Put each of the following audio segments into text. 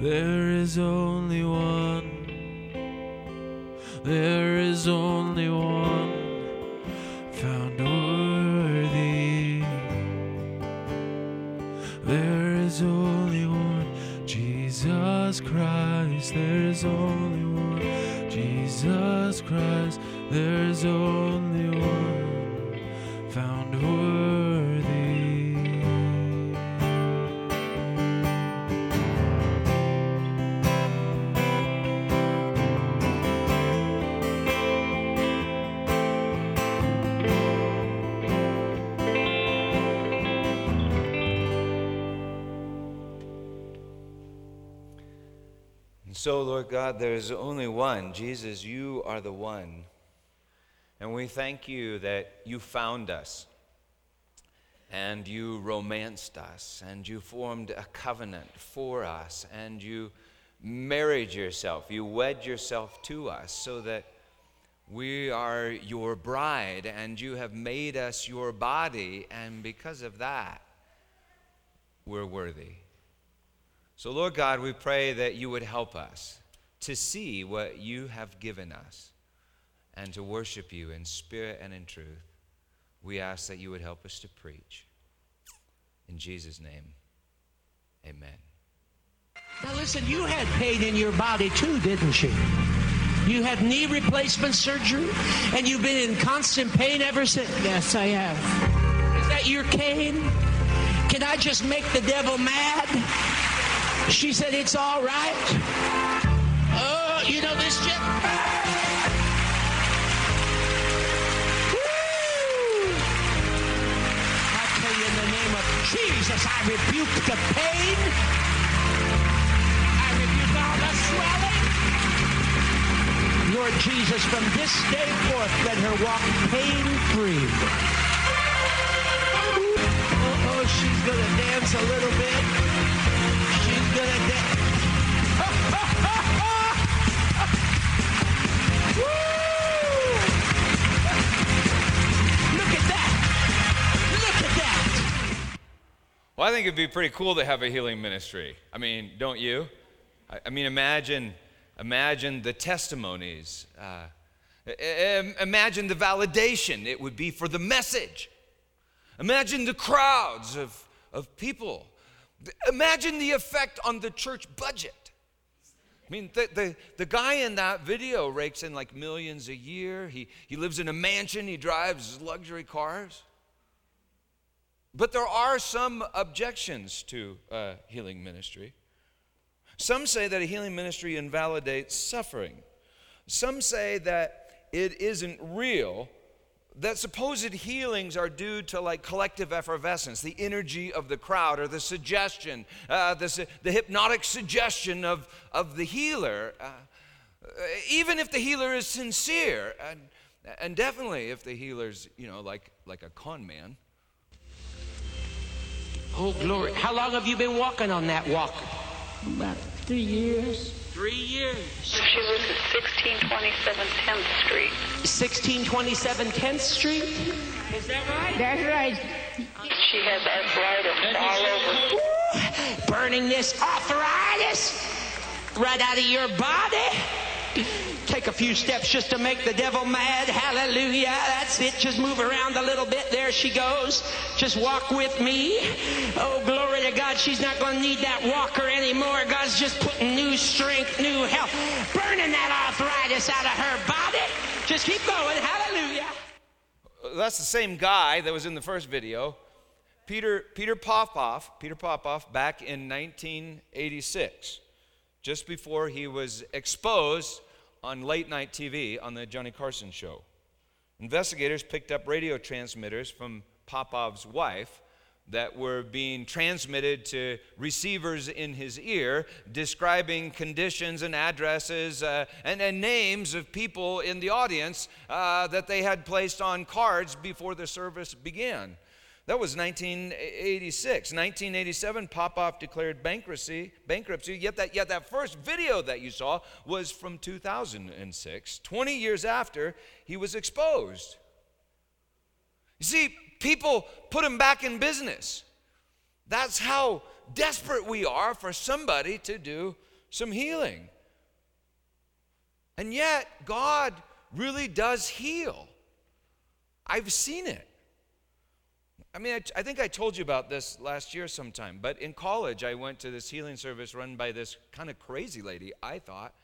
There is only one. There is only one found worthy. There is only one. Jesus Christ. There is only one. Jesus Christ. There God, there is only one. Jesus, you are the one. And we thank you that you found us and you romanced us and you formed a covenant for us and you married yourself. You wed yourself to us so that we are your bride and you have made us your body. And because of that, we're worthy. So, Lord God, we pray that you would help us to see what you have given us and to worship you in spirit and in truth. We ask that you would help us to preach. In Jesus' name, amen. Now listen, you had pain in your body too, didn't you? You had knee replacement surgery, and you've been in constant pain ever since. Yes, I have. Is that your cane? Can I just make the devil mad? She said it's all right. You know this? Woo! I tell you in the name of Jesus, I rebuke the pain. I rebuke all the swelling. Lord Jesus, from this day forth, let her walk pain-free. Oh, oh, she's gonna dance a little bit. She's gonna dance. Well, I think it'd be pretty cool to have a healing ministry. I mean, don't you? I, I mean, imagine, imagine the testimonies. Uh, imagine the validation it would be for the message. Imagine the crowds of, of people. Imagine the effect on the church budget. I mean, the, the, the guy in that video rakes in like millions a year. He, he lives in a mansion, he drives luxury cars. But there are some objections to uh, healing ministry. Some say that a healing ministry invalidates suffering. Some say that it isn't real, that supposed healings are due to like collective effervescence, the energy of the crowd, or the suggestion, uh, the, the hypnotic suggestion of, of the healer, uh, even if the healer is sincere, and, and definitely if the healer's, you know, like, like a con man. Oh, glory. How long have you been walking on that walk? About three years. Three years. She lives at 1627 10th Street. 1627 10th Street? Is that right? That's right. She has arthritis all over. Burning this arthritis right out of your body. Take a few steps just to make the devil mad. Hallelujah. That's it. Just move around a little bit. There she goes. Just walk with me. Oh, glory to God. She's not going to need that walker anymore. God's just putting new strength, new health, burning that arthritis out of her body. Just keep going. Hallelujah. that's the same guy that was in the first video. Peter, Peter Popoff, Peter Popoff, back in 1986, just before he was exposed on late night TV on the Johnny Carson show. Investigators picked up radio transmitters from Popoff's wife that were being transmitted to receivers in his ear, describing conditions and addresses uh, and, and names of people in the audience uh, that they had placed on cards before the service began. That was 1986. 1987, Popoff declared bankruptcy, bankruptcy. Yet that, yet that first video that you saw was from 2006. 20 years after, he was exposed. You see, people put him back in business. That's how desperate we are for somebody to do some healing. And yet, God really does heal. I've seen it. I mean, I, I, think I told you about this last year sometime, but in college, I went to this healing service run by this kind of crazy lady, I thought.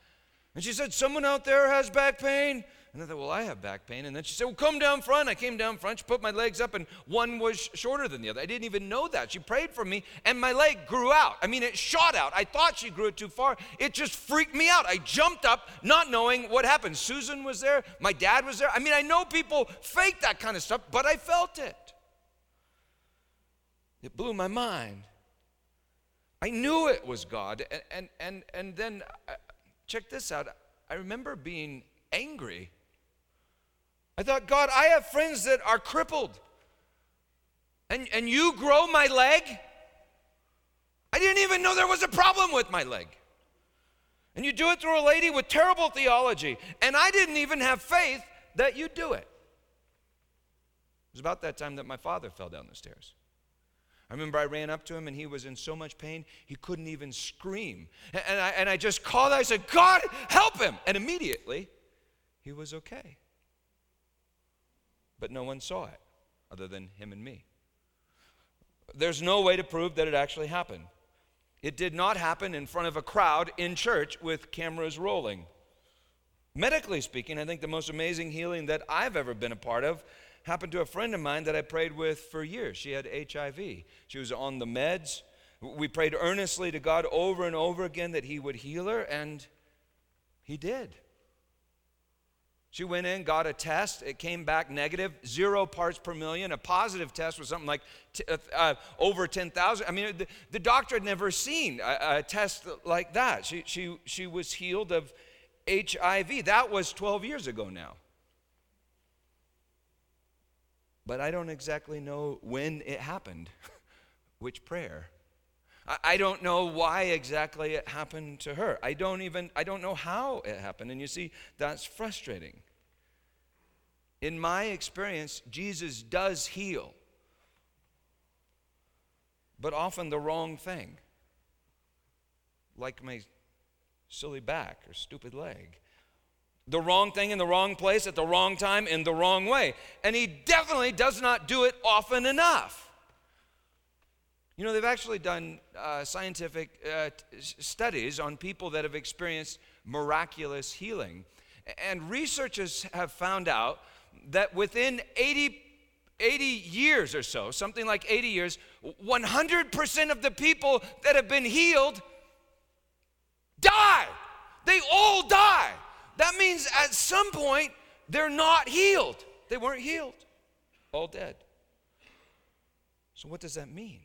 And she said, Someone out there has back pain. And I thought, well, I have back pain. And then she said, well, come down front. I came down front. She put my legs up, and one was shorter than the other. I didn't even know that. She prayed for me, and my leg grew out. I mean, it shot out. I thought she grew it too far. It just freaked me out. I jumped up, not knowing what happened. Susan was there. My dad was there. I mean, I know people fake that kind of stuff, but I felt it. It blew my mind. I knew it was God. And, and, and, and then, uh, check this out. I remember being angry I thought, God, I have friends that are crippled. And, and you grow my leg? I didn't even know there was a problem with my leg. And you do it through a lady with terrible theology. And I didn't even have faith that you'd do it. It was about that time that my father fell down the stairs. I remember I ran up to him and he was in so much pain he couldn't even scream. And I, and I just called, I said, God, help him. And immediately he was okay but no one saw it other than him and me. There's no way to prove that it actually happened. It did not happen in front of a crowd in church with cameras rolling. Medically speaking, I think the most amazing healing that I've ever been a part of happened to a friend of mine that I prayed with for years. She had HIV. She was on the meds. We prayed earnestly to God over and over again that He would heal her, and He did. She went in, got a test. It came back negative, zero parts per million. A positive test was something like t- uh, uh over 10,000. I mean, the, the, doctor had never seen a, a, test like that. She, she, she was healed of HIV. That was 12 years ago now. But I don't exactly know when it happened, which prayer. I don't know why exactly it happened to her. I don't even I don't know how it happened. And you see, that's frustrating. In my experience, Jesus does heal. But often the wrong thing. Like my silly back or stupid leg. The wrong thing in the wrong place at the wrong time in the wrong way. And he definitely does not do it often enough. You know, they've actually done uh, scientific uh, studies on people that have experienced miraculous healing. And researchers have found out that within 80, 80 years or so, something like 80 years, 100% of the people that have been healed die. They all die. That means at some point they're not healed. They weren't healed, all dead. So, what does that mean?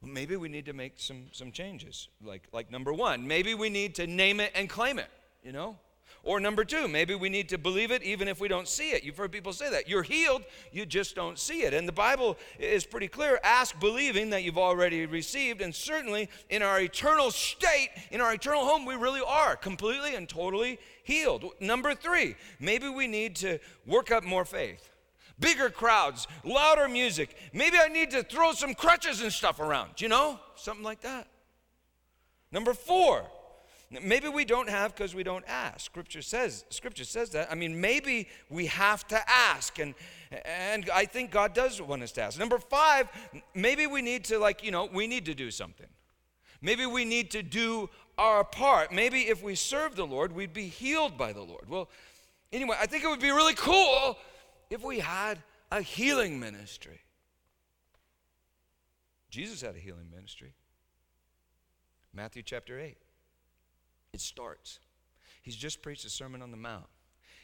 Well, maybe we need to make some, some changes. Like, like number one, maybe we need to name it and claim it, you know? Or number two, maybe we need to believe it even if we don't see it. You've heard people say that. You're healed, you just don't see it. And the Bible is pretty clear ask believing that you've already received. And certainly in our eternal state, in our eternal home, we really are completely and totally healed. Number three, maybe we need to work up more faith bigger crowds, louder music. Maybe I need to throw some crutches and stuff around, you know? Something like that. Number four, maybe we don't have because we don't ask. Scripture says, Scripture says that. I mean, maybe we have to ask, and and I think God does want us to ask. Number five, maybe we need to, like, you know, we need to do something. Maybe we need to do our part. Maybe if we serve the Lord, we'd be healed by the Lord. Well, anyway, I think it would be really cool if we had a healing ministry. Jesus had a healing ministry. Matthew chapter 8. It starts. He's just preached a Sermon on the Mount.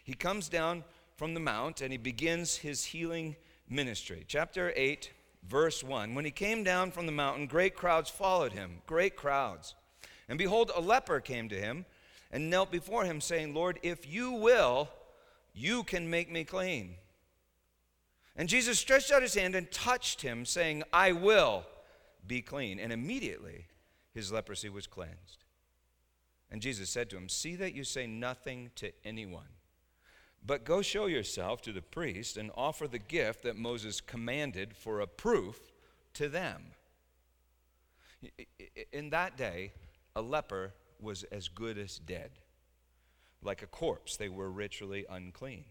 He comes down from the Mount and he begins his healing ministry. Chapter 8, verse 1. When he came down from the mountain, great crowds followed him, great crowds. And behold, a leper came to him and knelt before him, saying, Lord, if you will, you can make me clean. And Jesus stretched out his hand and touched him, saying, I will be clean. And immediately his leprosy was cleansed. And Jesus said to him, See that you say nothing to anyone, but go show yourself to the priest and offer the gift that Moses commanded for a proof to them. In that day, a leper was as good as dead. Like a corpse, they were ritually unclean.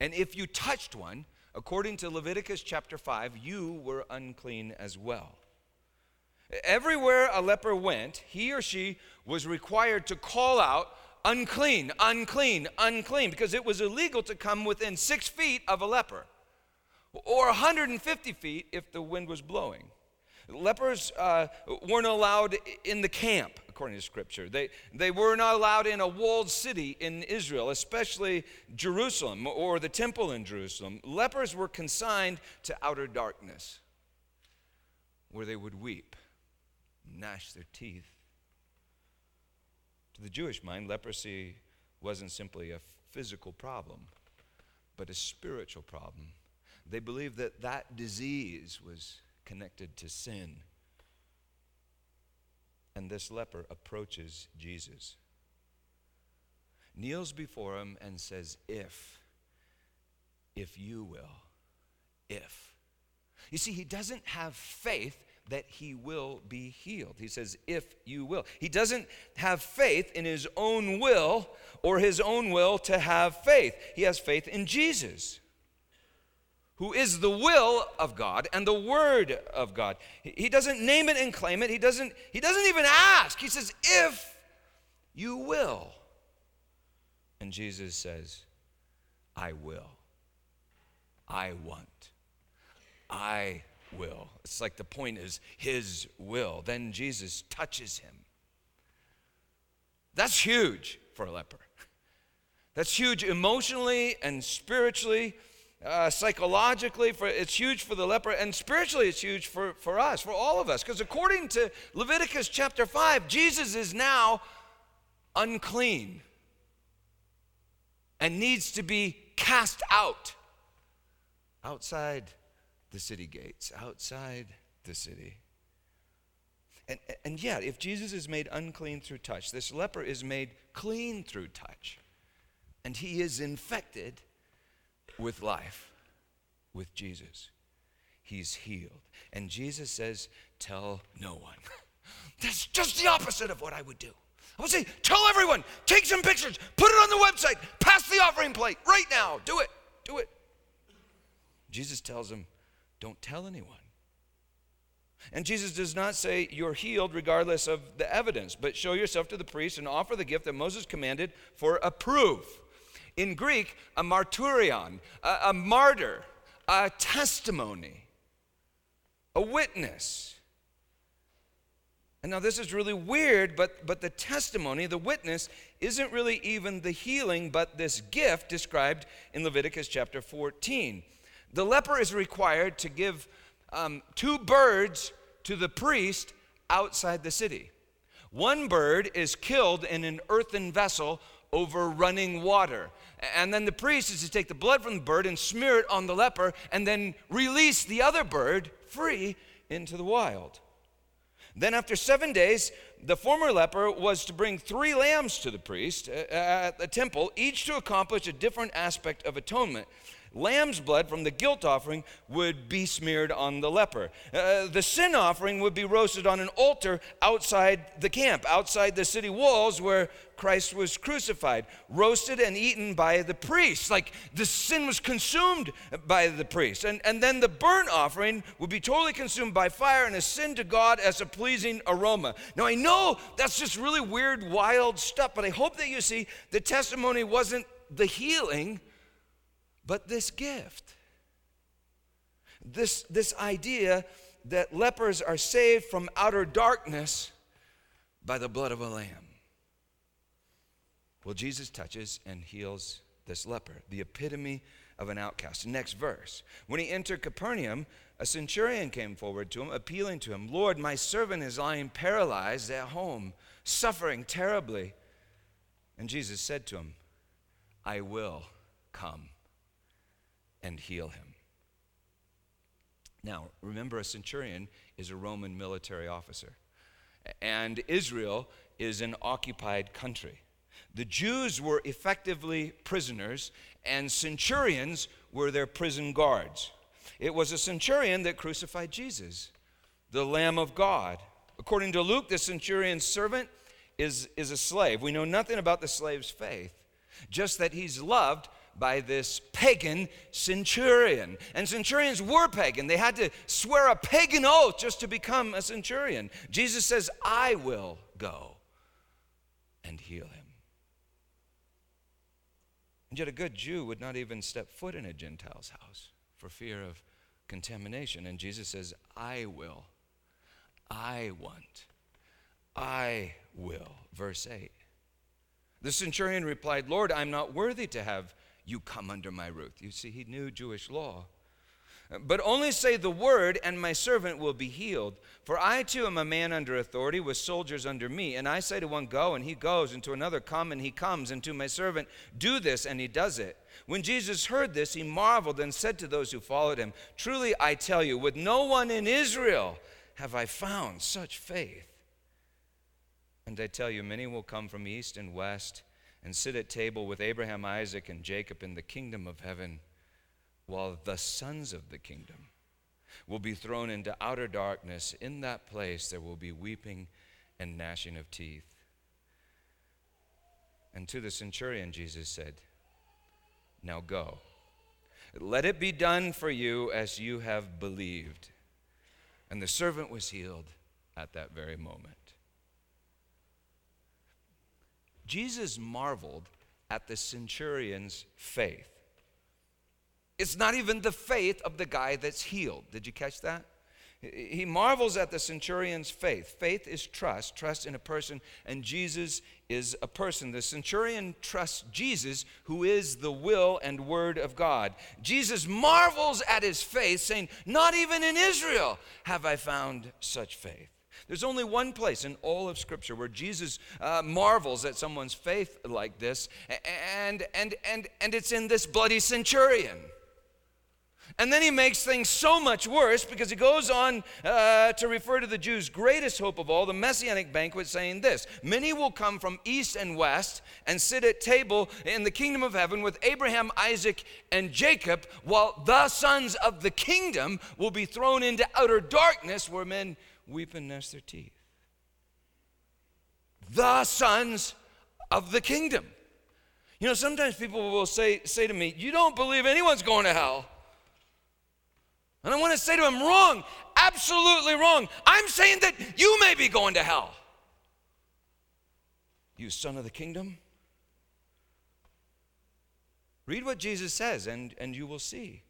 And if you touched one, according to Leviticus chapter 5, you were unclean as well. Everywhere a leper went, he or she was required to call out, unclean, unclean, unclean, because it was illegal to come within six feet of a leper, or 150 feet if the wind was blowing. Lepers uh, weren't allowed in the camp, according to Scripture. They, they were not allowed in a walled city in Israel, especially Jerusalem or the temple in Jerusalem. Lepers were consigned to outer darkness, where they would weep, gnash their teeth. To the Jewish mind, leprosy wasn't simply a physical problem, but a spiritual problem. They believed that that disease was connected to sin. And this leper approaches Jesus, kneels before him, and says, If, if you will, if. You see, he doesn't have faith that he will be healed. He says, if you will. He doesn't have faith in his own will or his own will to have faith. He has faith in Jesus who is the will of God and the word of God. He doesn't name it and claim it. He doesn't, he doesn't even ask. He says, if you will. And Jesus says, I will. I want. I will. It's like the point is his will. Then Jesus touches him. That's huge for a leper. That's huge emotionally and spiritually uh, psychologically, for, it's huge for the leper, and spiritually, it's huge for, for us, for all of us. Because according to Leviticus chapter 5, Jesus is now unclean and needs to be cast out outside the city gates, outside the city. And, and yet, if Jesus is made unclean through touch, this leper is made clean through touch, and he is infected with life with Jesus. He's healed. And Jesus says, Tell no one. That's just the opposite of what I would do. I would say, Tell everyone, take some pictures, put it on the website, pass the offering plate right now. Do it, do it. Jesus tells him, Don't tell anyone. And Jesus does not say you're healed regardless of the evidence, but show yourself to the priest and offer the gift that Moses commanded for a proof. In Greek, a marturion, a, a martyr, a testimony, a witness. And now this is really weird, but, but the testimony, the witness, isn't really even the healing, but this gift described in Leviticus chapter 14. The leper is required to give um, two birds to the priest outside the city. One bird is killed in an earthen vessel over running water. And then the priest is to take the blood from the bird and smear it on the leper and then release the other bird free into the wild. Then, after seven days, the former leper was to bring three lambs to the priest uh, at the temple, each to accomplish a different aspect of atonement. Lamb's blood from the guilt offering would be smeared on the leper. Uh, the sin offering would be roasted on an altar outside the camp, outside the city walls where Christ was crucified, roasted and eaten by the priests. Like the sin was consumed by the priest. And, and then the burnt offering would be totally consumed by fire and ascend to God as a pleasing aroma. Now, I know that's just really weird, wild stuff, but I hope that you see the testimony wasn't the healing but this gift. This, this idea that lepers are saved from outer darkness by the blood of a lamb. Well, Jesus touches and heals this leper, the epitome of an outcast. Next verse. When he entered Capernaum, a centurion came forward to him, appealing to him, Lord, my servant is lying paralyzed at home, suffering terribly. And Jesus said to him, I will come and heal him. Now, remember, a centurion is a Roman military officer, and Israel is an occupied country. The Jews were effectively prisoners, and centurions were their prison guards. It was a centurion that crucified Jesus, the Lamb of God. According to Luke, the centurion's servant is, is a slave. We know nothing about the slave's faith, just that he's loved by this pagan centurion. And centurions were pagan. They had to swear a pagan oath just to become a centurion. Jesus says, I will go and heal him. And yet, a good Jew would not even step foot in a Gentile's house for fear of contamination. And Jesus says, I will. I want. I will. Verse 8. The centurion replied, Lord, I'm not worthy to have you come under my roof. You see, he knew Jewish law. But only say the word, and my servant will be healed. For I too am a man under authority, with soldiers under me. And I say to one, Go, and he goes, and to another, Come, and he comes, and to my servant, Do this, and he does it. When Jesus heard this, he marveled and said to those who followed him, Truly I tell you, with no one in Israel have I found such faith. And I tell you, many will come from east and west and sit at table with Abraham, Isaac, and Jacob in the kingdom of heaven, while the sons of the kingdom will be thrown into outer darkness. In that place there will be weeping and gnashing of teeth. And to the centurion, Jesus said, Now go. Let it be done for you as you have believed. And the servant was healed at that very moment. Jesus marveled at the centurion's faith. It's not even the faith of the guy that's healed. Did you catch that? He marvels at the centurion's faith. Faith is trust, trust in a person, and Jesus is a person. The centurion trusts Jesus, who is the will and word of God. Jesus marvels at his faith, saying, Not even in Israel have I found such faith. There's only one place in all of Scripture where Jesus uh, marvels at someone's faith like this, and, and, and, and it's in this bloody centurion. And then he makes things so much worse because he goes on uh, to refer to the Jews' greatest hope of all, the messianic banquet, saying this Many will come from east and west and sit at table in the kingdom of heaven with Abraham, Isaac, and Jacob, while the sons of the kingdom will be thrown into outer darkness where men weep and gnash their teeth. The sons of the kingdom. You know, sometimes people will say, say to me, You don't believe anyone's going to hell. And I want to say to them, Wrong, absolutely wrong. I'm saying that you may be going to hell. You son of the kingdom. Read what Jesus says, and, and you will see.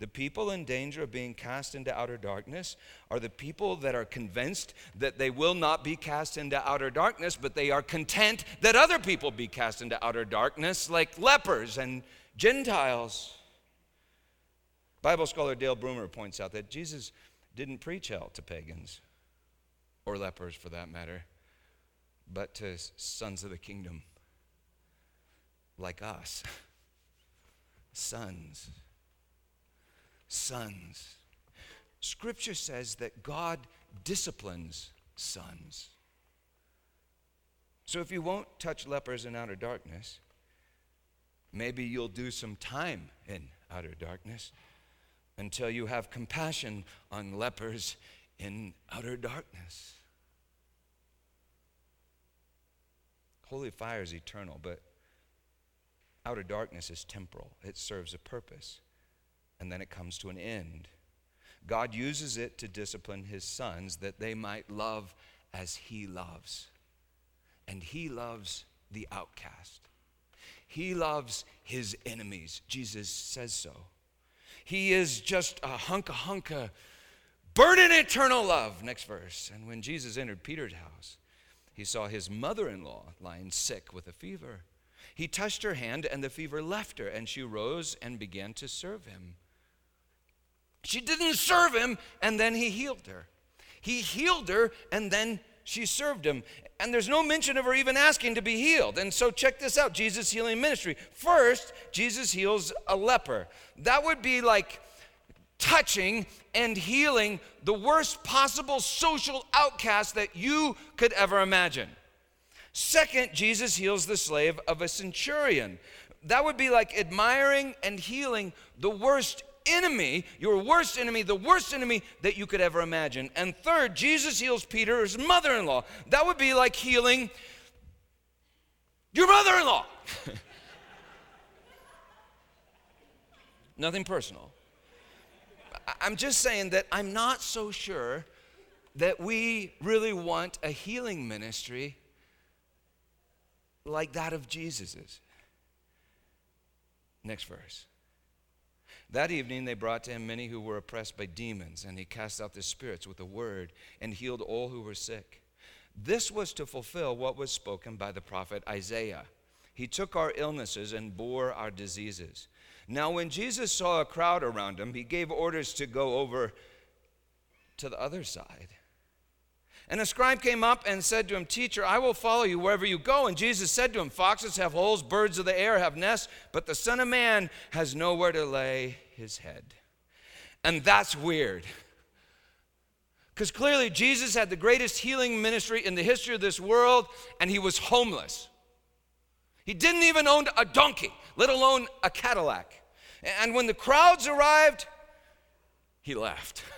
The people in danger of being cast into outer darkness are the people that are convinced that they will not be cast into outer darkness, but they are content that other people be cast into outer darkness, like lepers and Gentiles. Bible scholar Dale Bruner points out that Jesus didn't preach hell to pagans, or lepers for that matter, but to sons of the kingdom like us. Sons sons. Scripture says that God disciplines sons. So if you won't touch lepers in outer darkness, maybe you'll do some time in outer darkness until you have compassion on lepers in outer darkness. Holy fire is eternal, but outer darkness is temporal. It serves a purpose and then it comes to an end. God uses it to discipline his sons that they might love as he loves. And he loves the outcast. He loves his enemies. Jesus says so. He is just a hunka hunka, burning eternal love. Next verse. And when Jesus entered Peter's house, he saw his mother in law lying sick with a fever. He touched her hand, and the fever left her, and she rose and began to serve him. She didn't serve him, and then he healed her. He healed her, and then she served him. And there's no mention of her even asking to be healed. And so check this out Jesus' healing ministry. First, Jesus heals a leper. That would be like touching and healing the worst possible social outcast that you could ever imagine. Second, Jesus heals the slave of a centurion. That would be like admiring and healing the worst enemy, your worst enemy, the worst enemy that you could ever imagine. And third, Jesus heals Peter's mother in law. That would be like healing your mother in law. Nothing personal. I'm just saying that I'm not so sure that we really want a healing ministry like that of Jesus's. Next verse. That evening they brought to him many who were oppressed by demons, and he cast out the spirits with a word and healed all who were sick. This was to fulfill what was spoken by the prophet Isaiah. He took our illnesses and bore our diseases. Now, when Jesus saw a crowd around him, he gave orders to go over to the other side. And a scribe came up and said to him, Teacher, I will follow you wherever you go. And Jesus said to him, Foxes have holes, birds of the air have nests, but the Son of Man has nowhere to lay his head. And that's weird. Because clearly, Jesus had the greatest healing ministry in the history of this world, and he was homeless. He didn't even own a donkey, let alone a Cadillac. And when the crowds arrived, he left.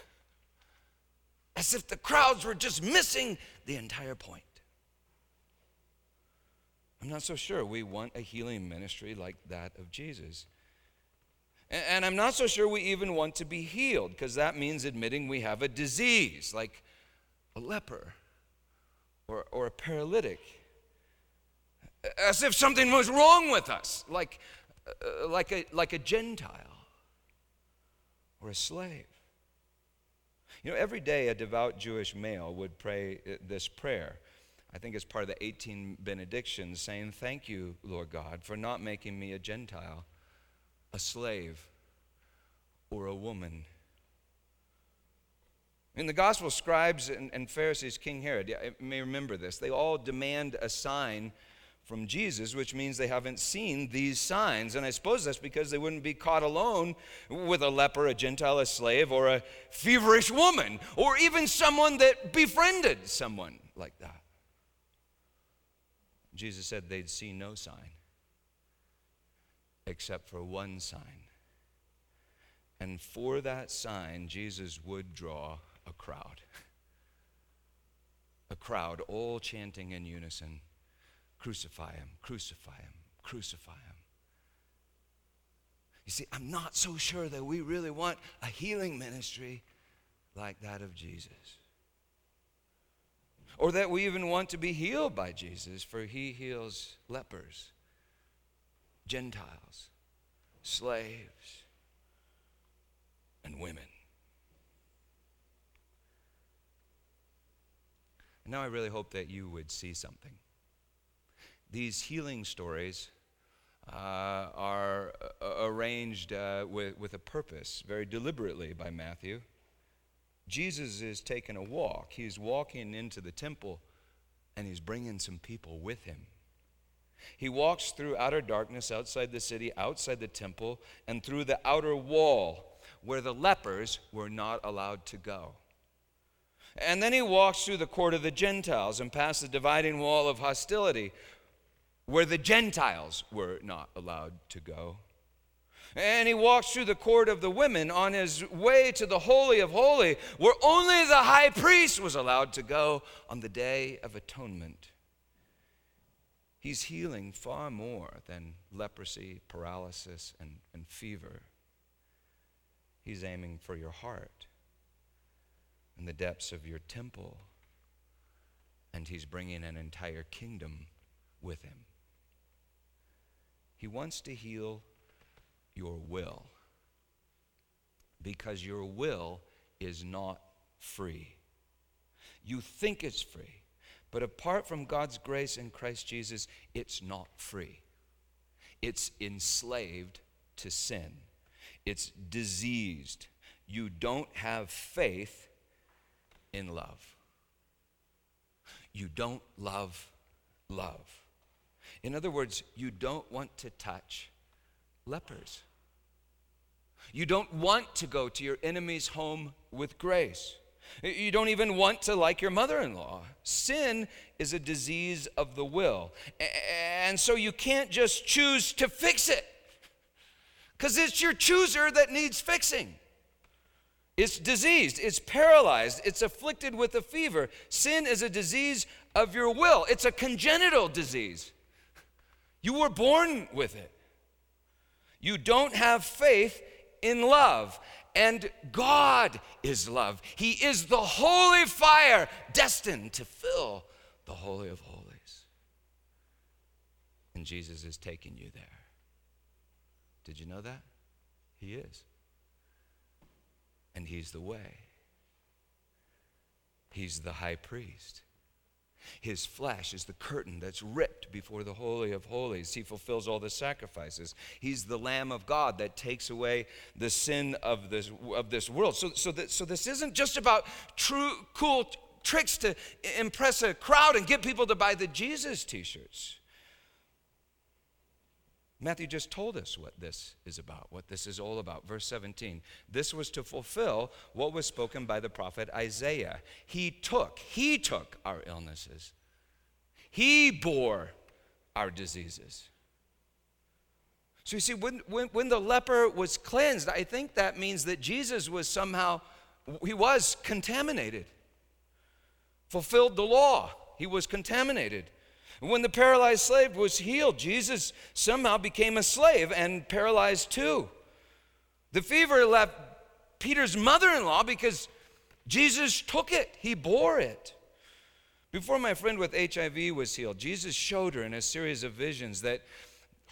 As if the crowds were just missing the entire point. I'm not so sure we want a healing ministry like that of Jesus. And I'm not so sure we even want to be healed, because that means admitting we have a disease, like a leper or, or a paralytic. As if something was wrong with us, like, uh, like, a, like a Gentile or a slave. You know, every day a devout Jewish male would pray uh, this prayer. I think it's part of the 18 benedictions saying, Thank you, Lord God, for not making me a Gentile a slave, or a woman. In the gospel, scribes and, and Pharisees, King Herod, you may remember this, they all demand a sign from Jesus, which means they haven't seen these signs. And I suppose that's because they wouldn't be caught alone with a leper, a Gentile, a slave, or a feverish woman, or even someone that befriended someone like that. Jesus said they'd see no sign except for one sign. And for that sign, Jesus would draw a crowd. A crowd all chanting in unison Crucify him, crucify him, crucify him. You see, I'm not so sure that we really want a healing ministry like that of Jesus. Or that we even want to be healed by Jesus, for he heals lepers Gentiles, slaves, and women. And now I really hope that you would see something. These healing stories uh, are uh, arranged uh, with, with a purpose, very deliberately by Matthew. Jesus is taking a walk. He's walking into the temple and he's bringing some people with him. He walks through outer darkness outside the city, outside the temple, and through the outer wall where the lepers were not allowed to go. And then he walks through the court of the Gentiles and past the dividing wall of hostility where the Gentiles were not allowed to go. And he walks through the court of the women on his way to the Holy of Holy, where only the high priest was allowed to go on the Day of Atonement. He's healing far more than leprosy, paralysis, and, and fever. He's aiming for your heart and the depths of your temple, and He's bringing an entire kingdom with Him. He wants to heal your will because your will is not free. You think it's free. But apart from God's grace in Christ Jesus, it's not free. It's enslaved to sin, it's diseased. You don't have faith in love. You don't love love. In other words, you don't want to touch lepers. You don't want to go to your enemy's home with grace. You don't even want to like your mother in law. Sin is a disease of the will. And so you can't just choose to fix it. Because it's your chooser that needs fixing. It's diseased, it's paralyzed, it's afflicted with a fever. Sin is a disease of your will, it's a congenital disease. You were born with it. You don't have faith in love. And God is love. He is the holy fire destined to fill the Holy of Holies. And Jesus is taking you there. Did you know that? He is. And He's the way, He's the high priest. His flesh is the curtain that's ripped before the Holy of Holies. He fulfills all the sacrifices. He's the Lamb of God that takes away the sin of this, of this world. So, so, that, so this isn't just about true, cool tricks to impress a crowd and get people to buy the Jesus t shirts. Matthew just told us what this is about, what this is all about. Verse 17. This was to fulfill what was spoken by the prophet Isaiah. He took, he took our illnesses, he bore our diseases. So you see, when, when, when the leper was cleansed, I think that means that Jesus was somehow, he was contaminated, fulfilled the law, he was contaminated. When the paralyzed slave was healed, Jesus somehow became a slave and paralyzed too. The fever left Peter's mother in law because Jesus took it, he bore it. Before my friend with HIV was healed, Jesus showed her in a series of visions that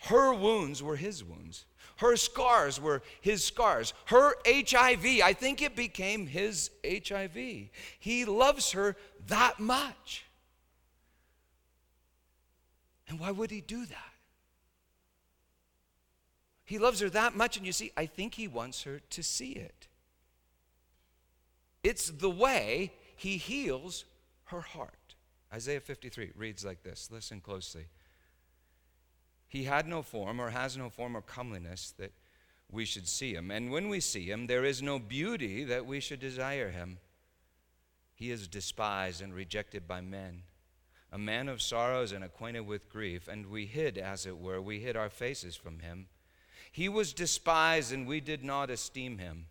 her wounds were his wounds. Her scars were his scars. Her HIV, I think it became his HIV. He loves her that much. And why would he do that? He loves her that much, and you see, I think he wants her to see it. It's the way he heals her heart. Isaiah 53 reads like this listen closely. He had no form or has no form or comeliness that we should see him. And when we see him, there is no beauty that we should desire him. He is despised and rejected by men a man of sorrows and acquainted with grief, and we hid, as it were, we hid our faces from him. He was despised, and we did not esteem him.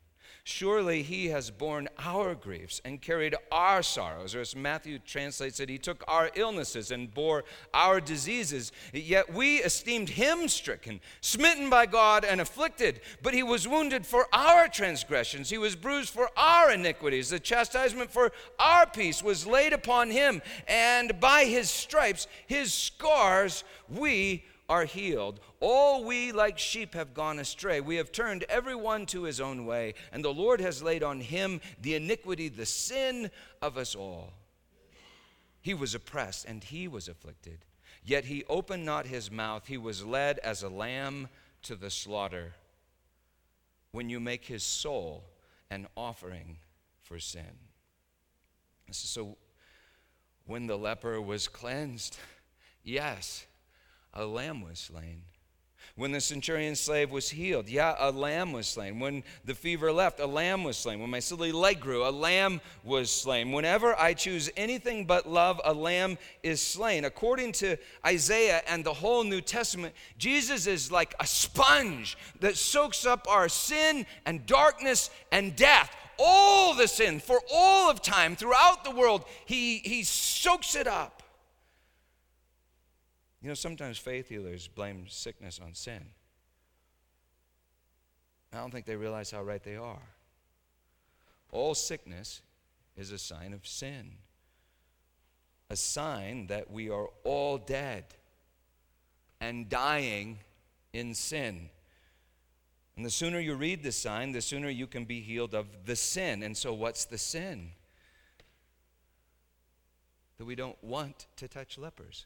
Surely he has borne our griefs and carried our sorrows. Or as Matthew translates it, he took our illnesses and bore our diseases. Yet we esteemed him stricken, smitten by God, and afflicted. But he was wounded for our transgressions, he was bruised for our iniquities. The chastisement for our peace was laid upon him, and by his stripes, his scars, we are healed. All we like sheep have gone astray. We have turned everyone to his own way, and the Lord has laid on him the iniquity, the sin of us all. He was oppressed and he was afflicted, yet he opened not his mouth. He was led as a lamb to the slaughter. When you make his soul an offering for sin. So, when the leper was cleansed, yes, a lamb was slain. When the centurion's slave was healed, yeah, a lamb was slain. When the fever left, a lamb was slain. When my silly leg grew, a lamb was slain. Whenever I choose anything but love, a lamb is slain. According to Isaiah and the whole New Testament, Jesus is like a sponge that soaks up our sin and darkness and death. All the sin for all of time throughout the world, he, he soaks it up. You know, sometimes faith healers blame sickness on sin. I don't think they realize how right they are. All sickness is a sign of sin, a sign that we are all dead and dying in sin. And the sooner you read the sign, the sooner you can be healed of the sin. And so, what's the sin? That we don't want to touch lepers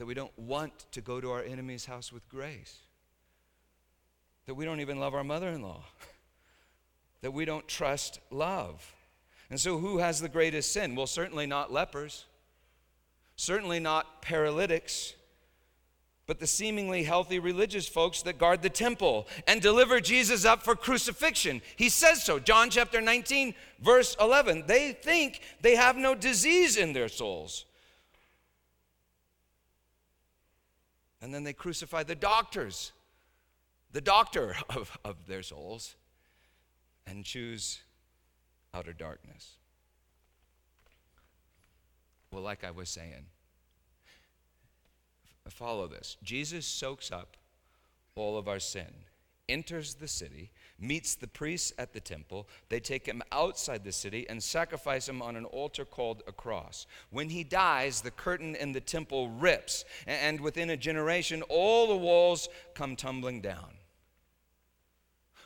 that we don't want to go to our enemy's house with grace, that we don't even love our mother in law, that we don't trust love. And so, who has the greatest sin? Well, certainly not lepers, certainly not paralytics, but the seemingly healthy religious folks that guard the temple and deliver Jesus up for crucifixion. He says so. John chapter 19, verse 11. They think they have no disease in their souls. And then they crucify the doctors the doctor of, of their souls and choose outer darkness. Well, like I was saying, follow this. Jesus soaks up all of our sin, enters the city, meets the priests at the temple. They take him outside the city and sacrifice him on an altar called a cross. When he dies, the curtain in the temple rips, and within a generation, all the walls come tumbling down.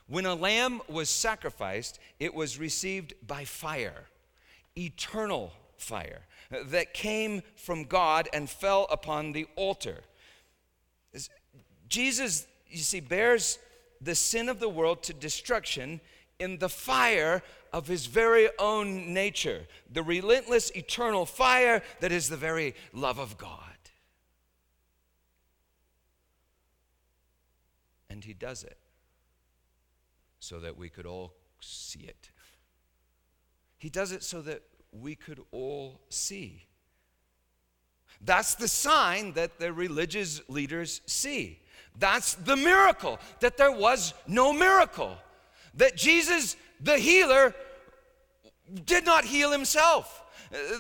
When a lamb was sacrificed, it was received by fire, eternal fire, that came from God and fell upon the altar. Jesus, you see, bears the sin of the world to destruction in the fire of his very own nature, the relentless eternal fire that is the very love of God. And he does it so that we could all see it. He does it so that we could all see. That's the sign that the religious leaders see. That's the miracle, that there was no miracle. That Jesus, the healer, did not heal himself.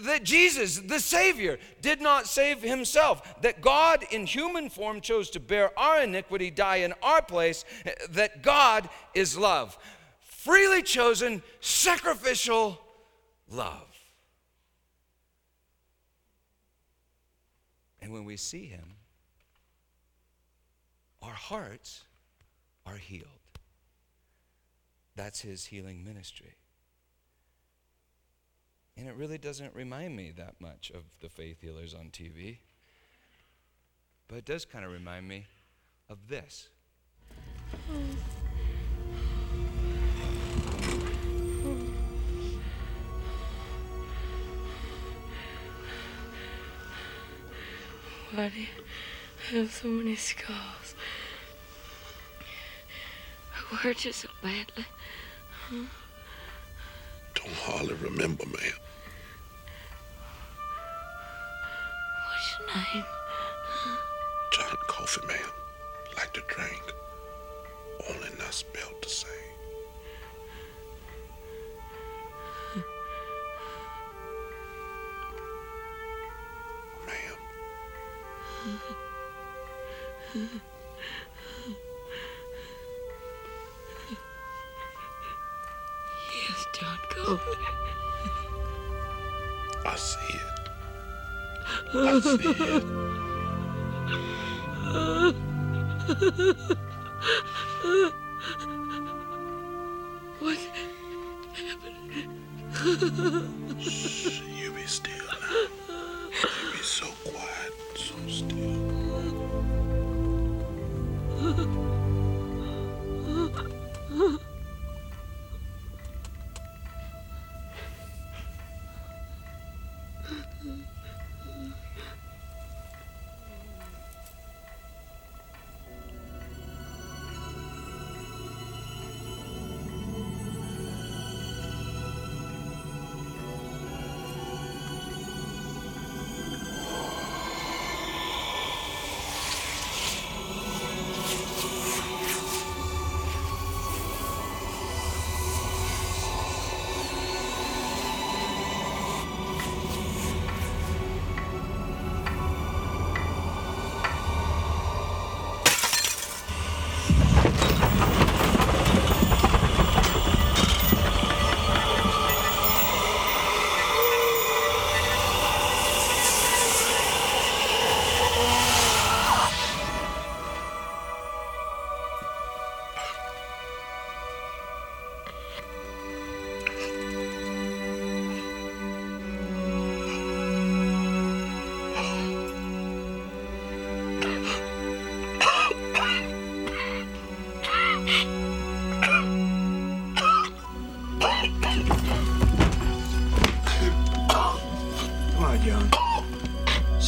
That Jesus, the Savior, did not save himself. That God, in human form, chose to bear our iniquity, die in our place. That God is love. Freely chosen, sacrificial love. And when we see him, our hearts are healed. That's his healing ministry. And it really doesn't remind me that much of the faith healers on TV. But it does kind of remind me of this. Why you have so many scars? I hurt you so badly. Don't hardly remember, ma'am. What's your name? John Coffey, ma'am. Like to drink. Only not spelled the same. Ma'am, Yes, John Coffey. I see it. I see it. What? Shh, you be still now. You be so quiet, so still. Huh?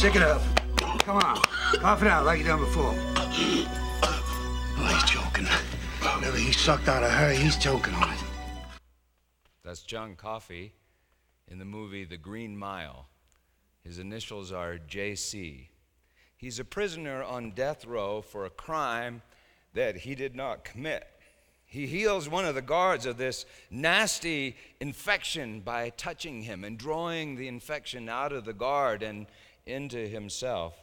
Sick it up. Come on. Cough it out like you done before. Oh, he's choking. Whatever he sucked out of her, he's choking on it. That's John Coffey in the movie The Green Mile. His initials are JC. He's a prisoner on death row for a crime that he did not commit. He heals one of the guards of this nasty infection by touching him and drawing the infection out of the guard and into himself.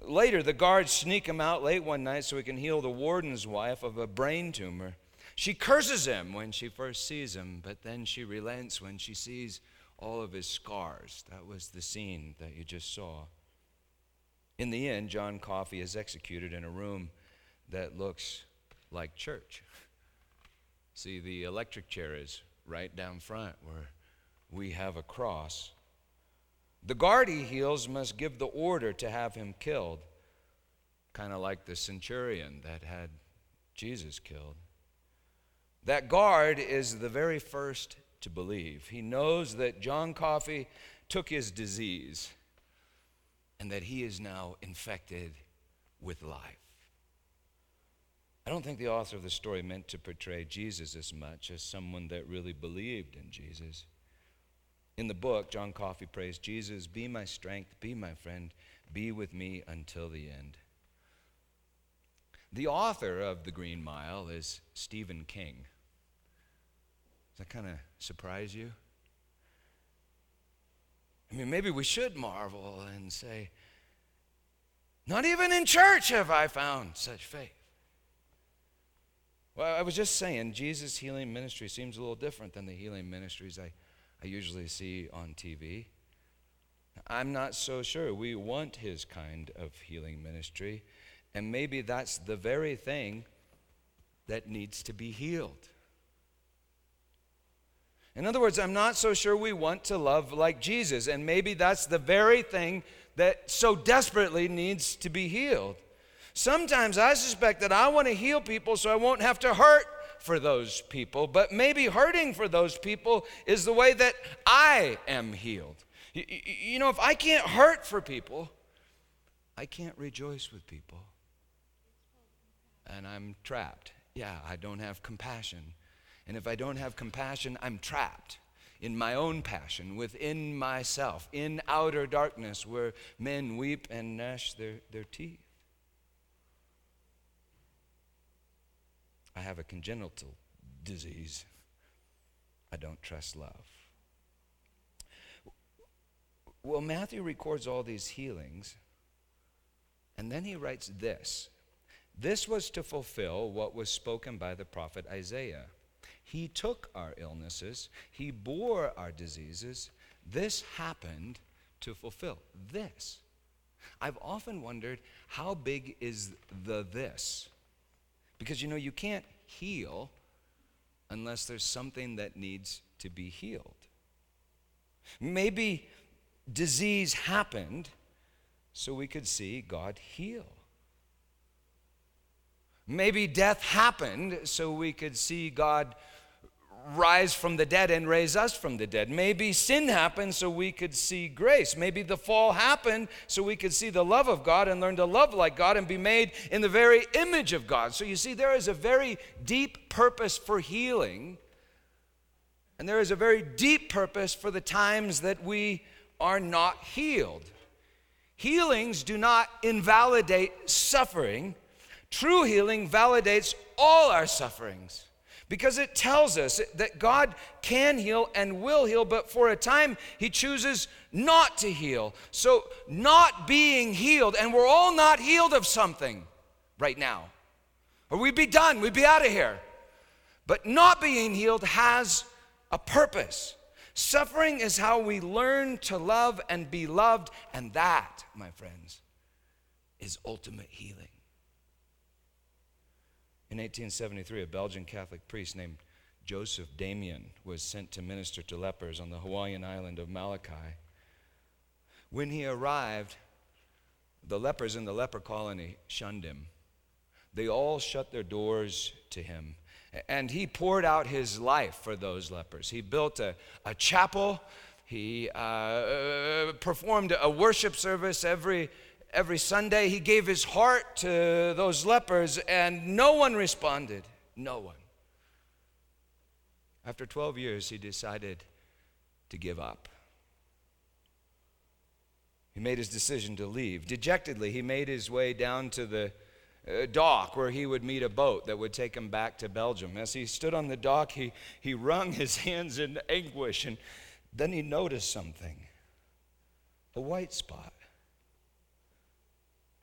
Later, the guards sneak him out late one night so he can heal the warden's wife of a brain tumor. She curses him when she first sees him, but then she relents when she sees all of his scars. That was the scene that you just saw. In the end, John Coffey is executed in a room that looks like church. See, the electric chair is right down front where we have a cross. The guard he heals must give the order to have him killed, kind of like the centurion that had Jesus killed. That guard is the very first to believe. He knows that John Coffey took his disease and that he is now infected with life. I don't think the author of the story meant to portray Jesus as much as someone that really believed in Jesus. In the book, John Coffey prays, Jesus, be my strength, be my friend, be with me until the end. The author of The Green Mile is Stephen King. Does that kind of surprise you? I mean, maybe we should marvel and say, not even in church have I found such faith. Well, I was just saying, Jesus' healing ministry seems a little different than the healing ministries I, I usually see on TV. I'm not so sure. We want his kind of healing ministry, and maybe that's the very thing that needs to be healed. In other words, I'm not so sure we want to love like Jesus, and maybe that's the very thing that so desperately needs to be healed. Sometimes I suspect that I want to heal people so I won't have to hurt for those people, but maybe hurting for those people is the way that I am healed. You, you know, if I can't hurt for people, I can't rejoice with people. And I'm trapped. Yeah, I don't have compassion. And if I don't have compassion, I'm trapped in my own passion, within myself, in outer darkness where men weep and gnash their, their teeth. I have a congenital disease. I don't trust love. Well, Matthew records all these healings, and then he writes this This was to fulfill what was spoken by the prophet Isaiah. He took our illnesses, He bore our diseases. This happened to fulfill this. I've often wondered how big is the this? Because you know, you can't heal unless there's something that needs to be healed. Maybe disease happened so we could see God heal. Maybe death happened so we could see God rise from the dead and raise us from the dead. Maybe sin happened so we could see grace. Maybe the fall happened so we could see the love of God and learn to love like God and be made in the very image of God. So you see, there is a very deep purpose for healing, and there is a very deep purpose for the times that we are not healed. Healings do not invalidate suffering. True healing validates all our sufferings because it tells us that God can heal and will heal, but for a time He chooses not to heal. So, not being healed, and we're all not healed of something right now, or we'd be done, we'd be out of here. But not being healed has a purpose. Suffering is how we learn to love and be loved, and that, my friends, is ultimate healing. In 1873, a Belgian Catholic priest named Joseph Damien was sent to minister to lepers on the Hawaiian island of Molokai. When he arrived, the lepers in the leper colony shunned him. They all shut their doors to him. And he poured out his life for those lepers. He built a, a chapel. He uh, performed a worship service every every Sunday, he gave his heart to those lepers, and no one responded. No one. After 12 years, he decided to give up. He made his decision to leave. Dejectedly, he made his way down to the uh, dock where he would meet a boat that would take him back to Belgium. As he stood on the dock, he, he wrung his hands in anguish, and then he noticed something a white spot.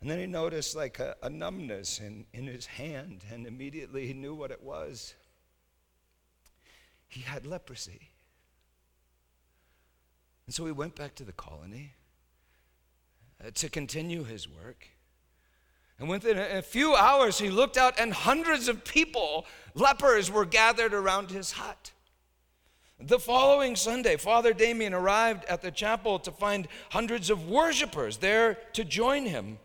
And then he noticed like a, a numbness in, in his hand, and immediately he knew what it was. He had leprosy. And so he went back to the colony uh, to continue his work. And within a few hours, he looked out, and hundreds of people, lepers, were gathered around his hut. The following Sunday, Father Damien arrived at the chapel to find hundreds of worshipers there to join him.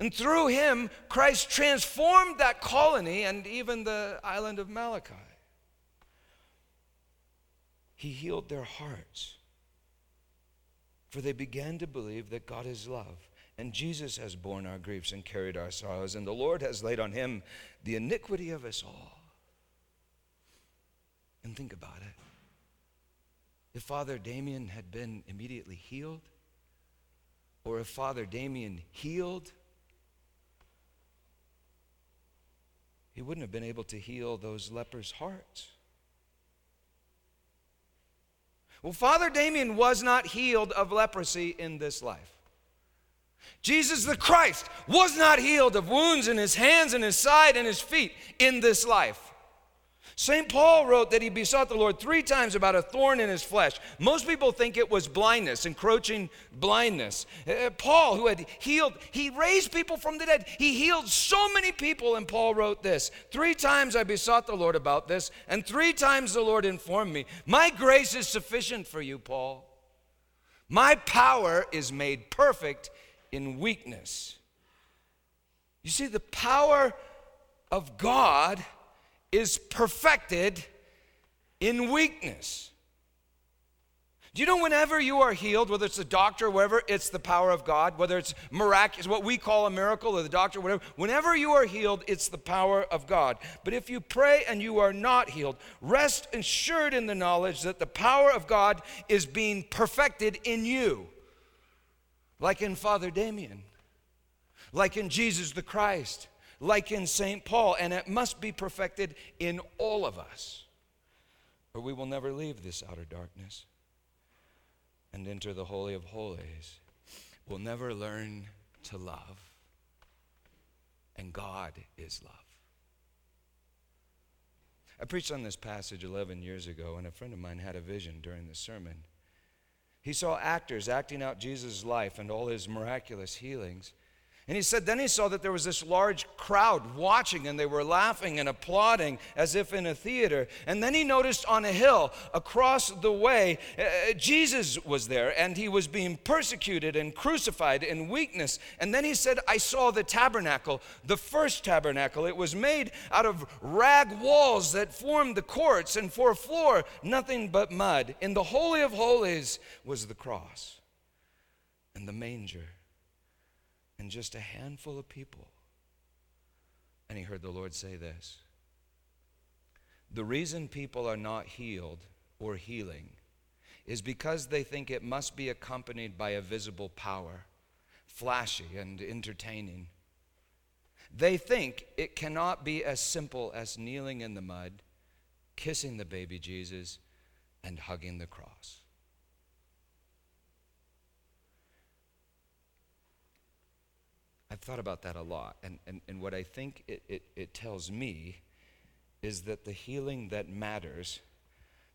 And through him, Christ transformed that colony and even the island of Molokai. He healed their hearts, for they began to believe that God is love and Jesus has borne our griefs and carried our sorrows, and the Lord has laid on him the iniquity of us all. And think about it. If Father Damien had been immediately healed, or if Father Damien healed, he wouldn't have been able to heal those lepers' hearts. Well, Father Damien was not healed of leprosy in this life. Jesus the Christ was not healed of wounds in his hands and his side and his feet in this life. St. Paul wrote that he besought the Lord three times about a thorn in his flesh. Most people think it was blindness, encroaching blindness. Uh, Paul, who had healed, he raised people from the dead. He healed so many people, and Paul wrote this Three times I besought the Lord about this, and three times the Lord informed me, My grace is sufficient for you, Paul. My power is made perfect in weakness. You see, the power of God is perfected in weakness. Do you know whenever you are healed, whether it's the doctor or whatever, it's the power of God, whether it's miraculous, what we call a miracle, or the doctor, whatever, whenever you are healed, it's the power of God. But if you pray and you are not healed, rest assured in the knowledge that the power of God is being perfected in you like in Father Damien, like in Jesus the Christ, like in St. Paul, and it must be perfected in all of us, or we will never leave this outer darkness and enter the Holy of Holies. We'll never learn to love, and God is love. I preached on this passage 11 years ago, and a friend of mine had a vision during the sermon. He saw actors acting out Jesus' life and all his miraculous healings. And he said, then he saw that there was this large crowd watching, and they were laughing and applauding as if in a theater. And then he noticed on a hill across the way, uh, Jesus was there, and he was being persecuted and crucified in weakness. And then he said, I saw the tabernacle, the first tabernacle. It was made out of rag walls that formed the courts, and for a floor, nothing but mud. In the Holy of Holies was the cross and the manger and just a handful of people. And he heard the Lord say this The reason people are not healed or healing is because they think it must be accompanied by a visible power, flashy and entertaining. They think it cannot be as simple as kneeling in the mud, kissing the baby Jesus, and hugging the cross. I've thought about that a lot. And, and, and what I think it, it, it tells me is that the healing that matters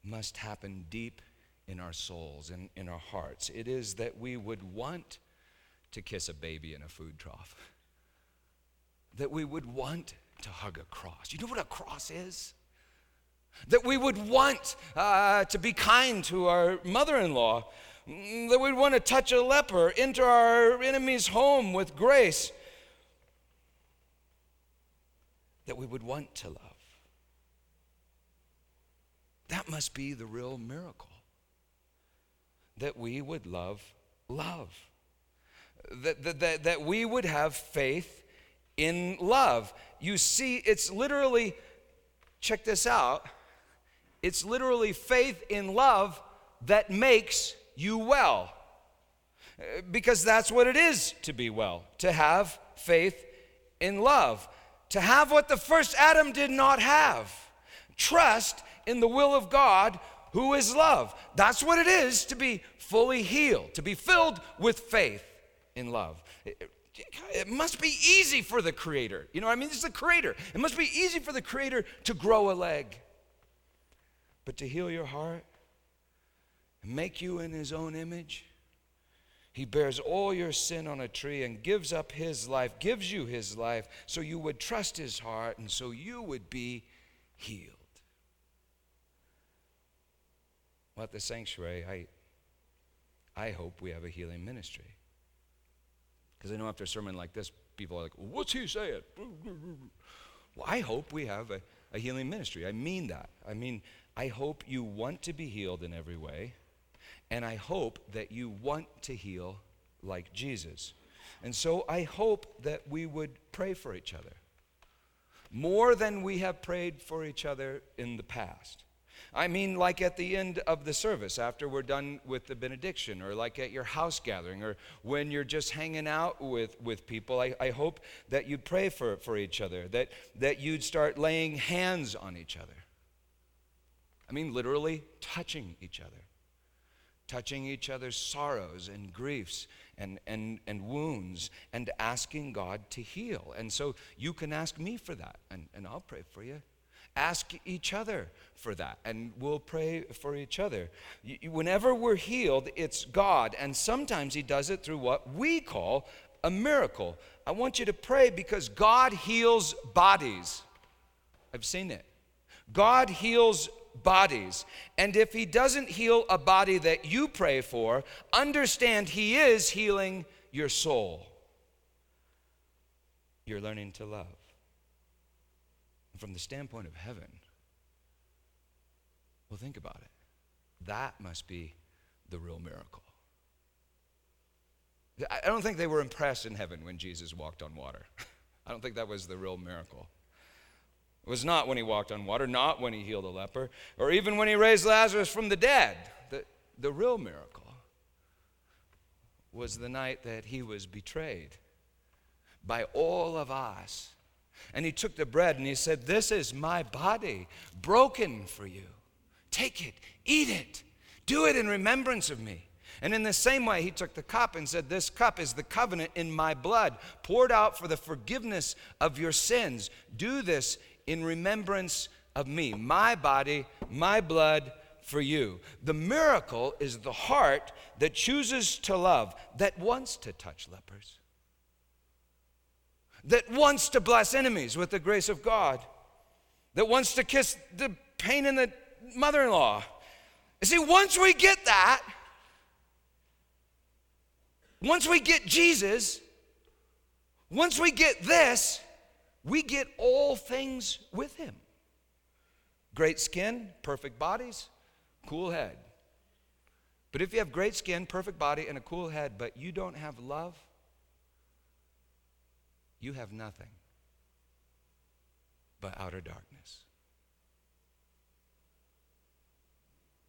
must happen deep in our souls and in our hearts. It is that we would want to kiss a baby in a food trough, that we would want to hug a cross. You know what a cross is? That we would want uh, to be kind to our mother in law that we'd want to touch a leper, enter our enemy's home with grace, that we would want to love. That must be the real miracle. That we would love love. That, that, that, that we would have faith in love. You see, it's literally, check this out, it's literally faith in love that makes you well. Because that's what it is to be well, to have faith in love, to have what the first Adam did not have trust in the will of God, who is love. That's what it is to be fully healed, to be filled with faith in love. It, must be easy for the Creator. You know, I mean, is the Creator. It must be easy for the Creator to grow a leg. But to heal your heart make you in His own image, He bears all your sin on a tree and gives up His life, gives you His life, so you would trust His heart and so you would be healed. Well, at the sanctuary, I, I hope we have a healing ministry. Because I know after a sermon like this, people are like, what's he saying? Well, I hope we have a, a healing ministry. I mean that. I mean, I hope you want to be healed in every way, and I hope that you want to heal like Jesus. And so I hope that we would pray for each other more than we have prayed for each other in the past. I mean, like at the end of the service, after we're done with the benediction, or like at your house gathering, or when you're just hanging out with, with people. I, I hope that you'd pray for, for each other, that, that you'd start laying hands on each other. I mean, literally touching each other, touching each other's sorrows and griefs and, and, and wounds, and asking God to heal. And so you can ask me for that, and, and I'll pray for you. Ask each other for that and we'll pray for each other. Whenever we're healed it's god and sometimes he does it through what we call a miracle. I want you to pray because god heals bodies. I've seen it. God heals bodies and if he doesn't heal a body that you pray for understand he is healing your soul you're learning to love and from the standpoint of heaven, well, think about it. That must be the real miracle. I don't think they were impressed in heaven when Jesus walked on water. I don't think that was the real miracle. It was not when he walked on water, not when he healed a leper, or even when he raised Lazarus from the dead. The, the real miracle was the night that he was betrayed by all of us and he took the bread and he said, This is my body broken for you. Take it, eat it, do it in remembrance of me. And in the same way, he took the cup and said, This cup is the covenant in my blood, poured out for the forgiveness of your sins. Do this in remembrance of me. My body, my blood for you. The miracle is the heart that chooses to love, that wants to touch lepers that wants to bless enemies with the grace of God, that wants to kiss the pain in the mother in law. You see, once we get that, once we get Jesus, once we get this, we get all things with Him great skin, perfect bodies, cool head. But if you have great skin, perfect body, and a cool head, but you don't have love, you have nothing but outer darkness.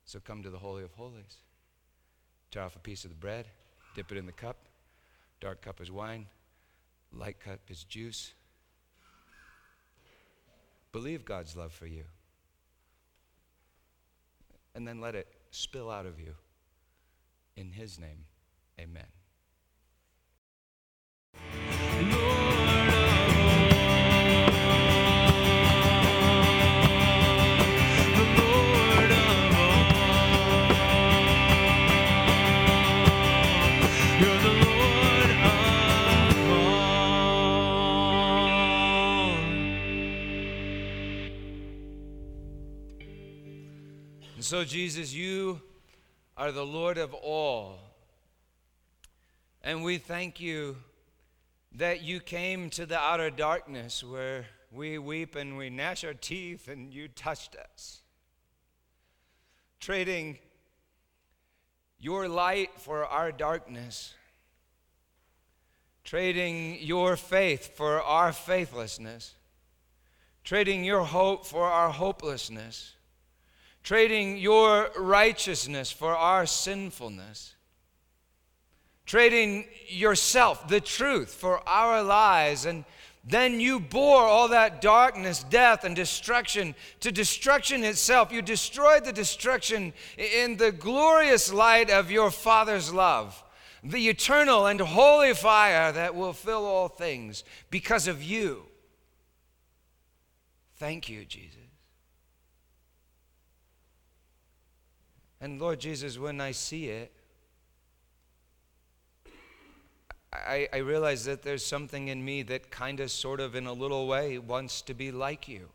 So come to the Holy of Holies. Tear off a piece of the bread, dip it in the cup. Dark cup is wine, light cup is juice. Believe God's love for you. And then let it spill out of you. In His name, amen. So, Jesus, you are the Lord of all. And we thank you that you came to the outer darkness where we weep and we gnash our teeth and you touched us. Trading your light for our darkness, trading your faith for our faithlessness, trading your hope for our hopelessness trading your righteousness for our sinfulness, trading yourself, the truth, for our lies, and Then you bore all that darkness, death, and destruction to destruction itself. You destroyed the destruction in the glorious light of your Father's love, the eternal and holy fire that will fill all things because of you. Thank you, Jesus. And Lord Jesus, when I see it, I, I realize that there's something in me that kind of, sort of, in a little way, wants to be like you.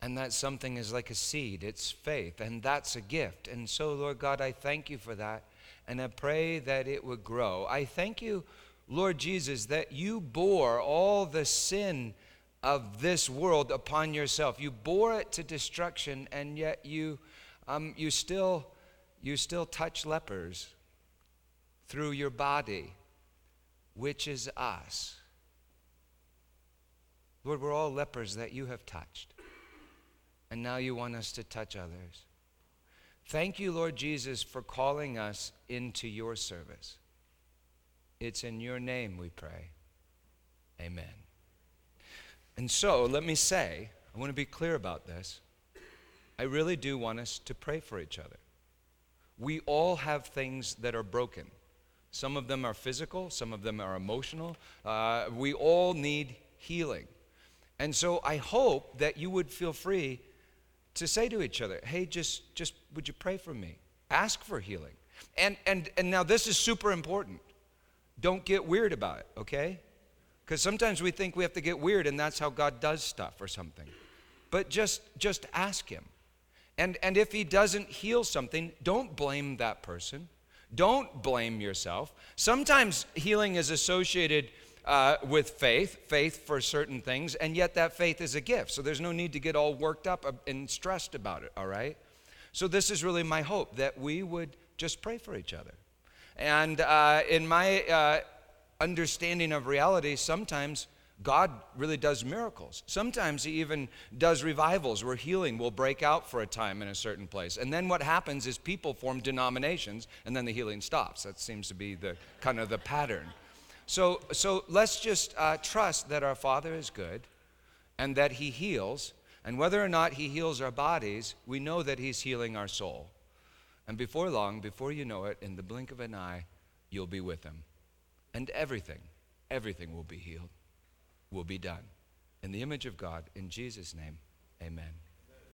And that something is like a seed, it's faith, and that's a gift. And so, Lord God, I thank you for that. And I pray that it would grow. I thank you, Lord Jesus, that you bore all the sin of this world upon yourself. You bore it to destruction, and yet you, um, you, still, you still touch lepers through your body, which is us. Lord, we're all lepers that you have touched. And now you want us to touch others. Thank you, Lord Jesus, for calling us into your service. It's in your name we pray. Amen. And so, let me say, I want to be clear about this. I really do want us to pray for each other. We all have things that are broken. Some of them are physical, some of them are emotional. Uh, we all need healing. And so I hope that you would feel free to say to each other, hey, just, just would you pray for me? Ask for healing. And, and, and now this is super important. Don't get weird about it, okay? Because sometimes we think we have to get weird and that's how God does stuff or something. But just, just ask Him. And, and if He doesn't heal something, don't blame that person. Don't blame yourself. Sometimes healing is associated uh, with faith, faith for certain things, and yet that faith is a gift. So there's no need to get all worked up and stressed about it, all right? So this is really my hope that we would just pray for each other. And uh, in my uh, understanding of reality, sometimes God really does miracles. Sometimes He even does revivals where healing will break out for a time in a certain place. And then what happens is people form denominations and then the healing stops. That seems to be the kind of the pattern. So, so let's just uh, trust that our Father is good and that He heals. And whether or not He heals our bodies, we know that He's healing our soul. And before long, before you know it, in the blink of an eye, you'll be with Him. And everything, everything will be healed will be done. In the image of God, in Jesus' name, amen.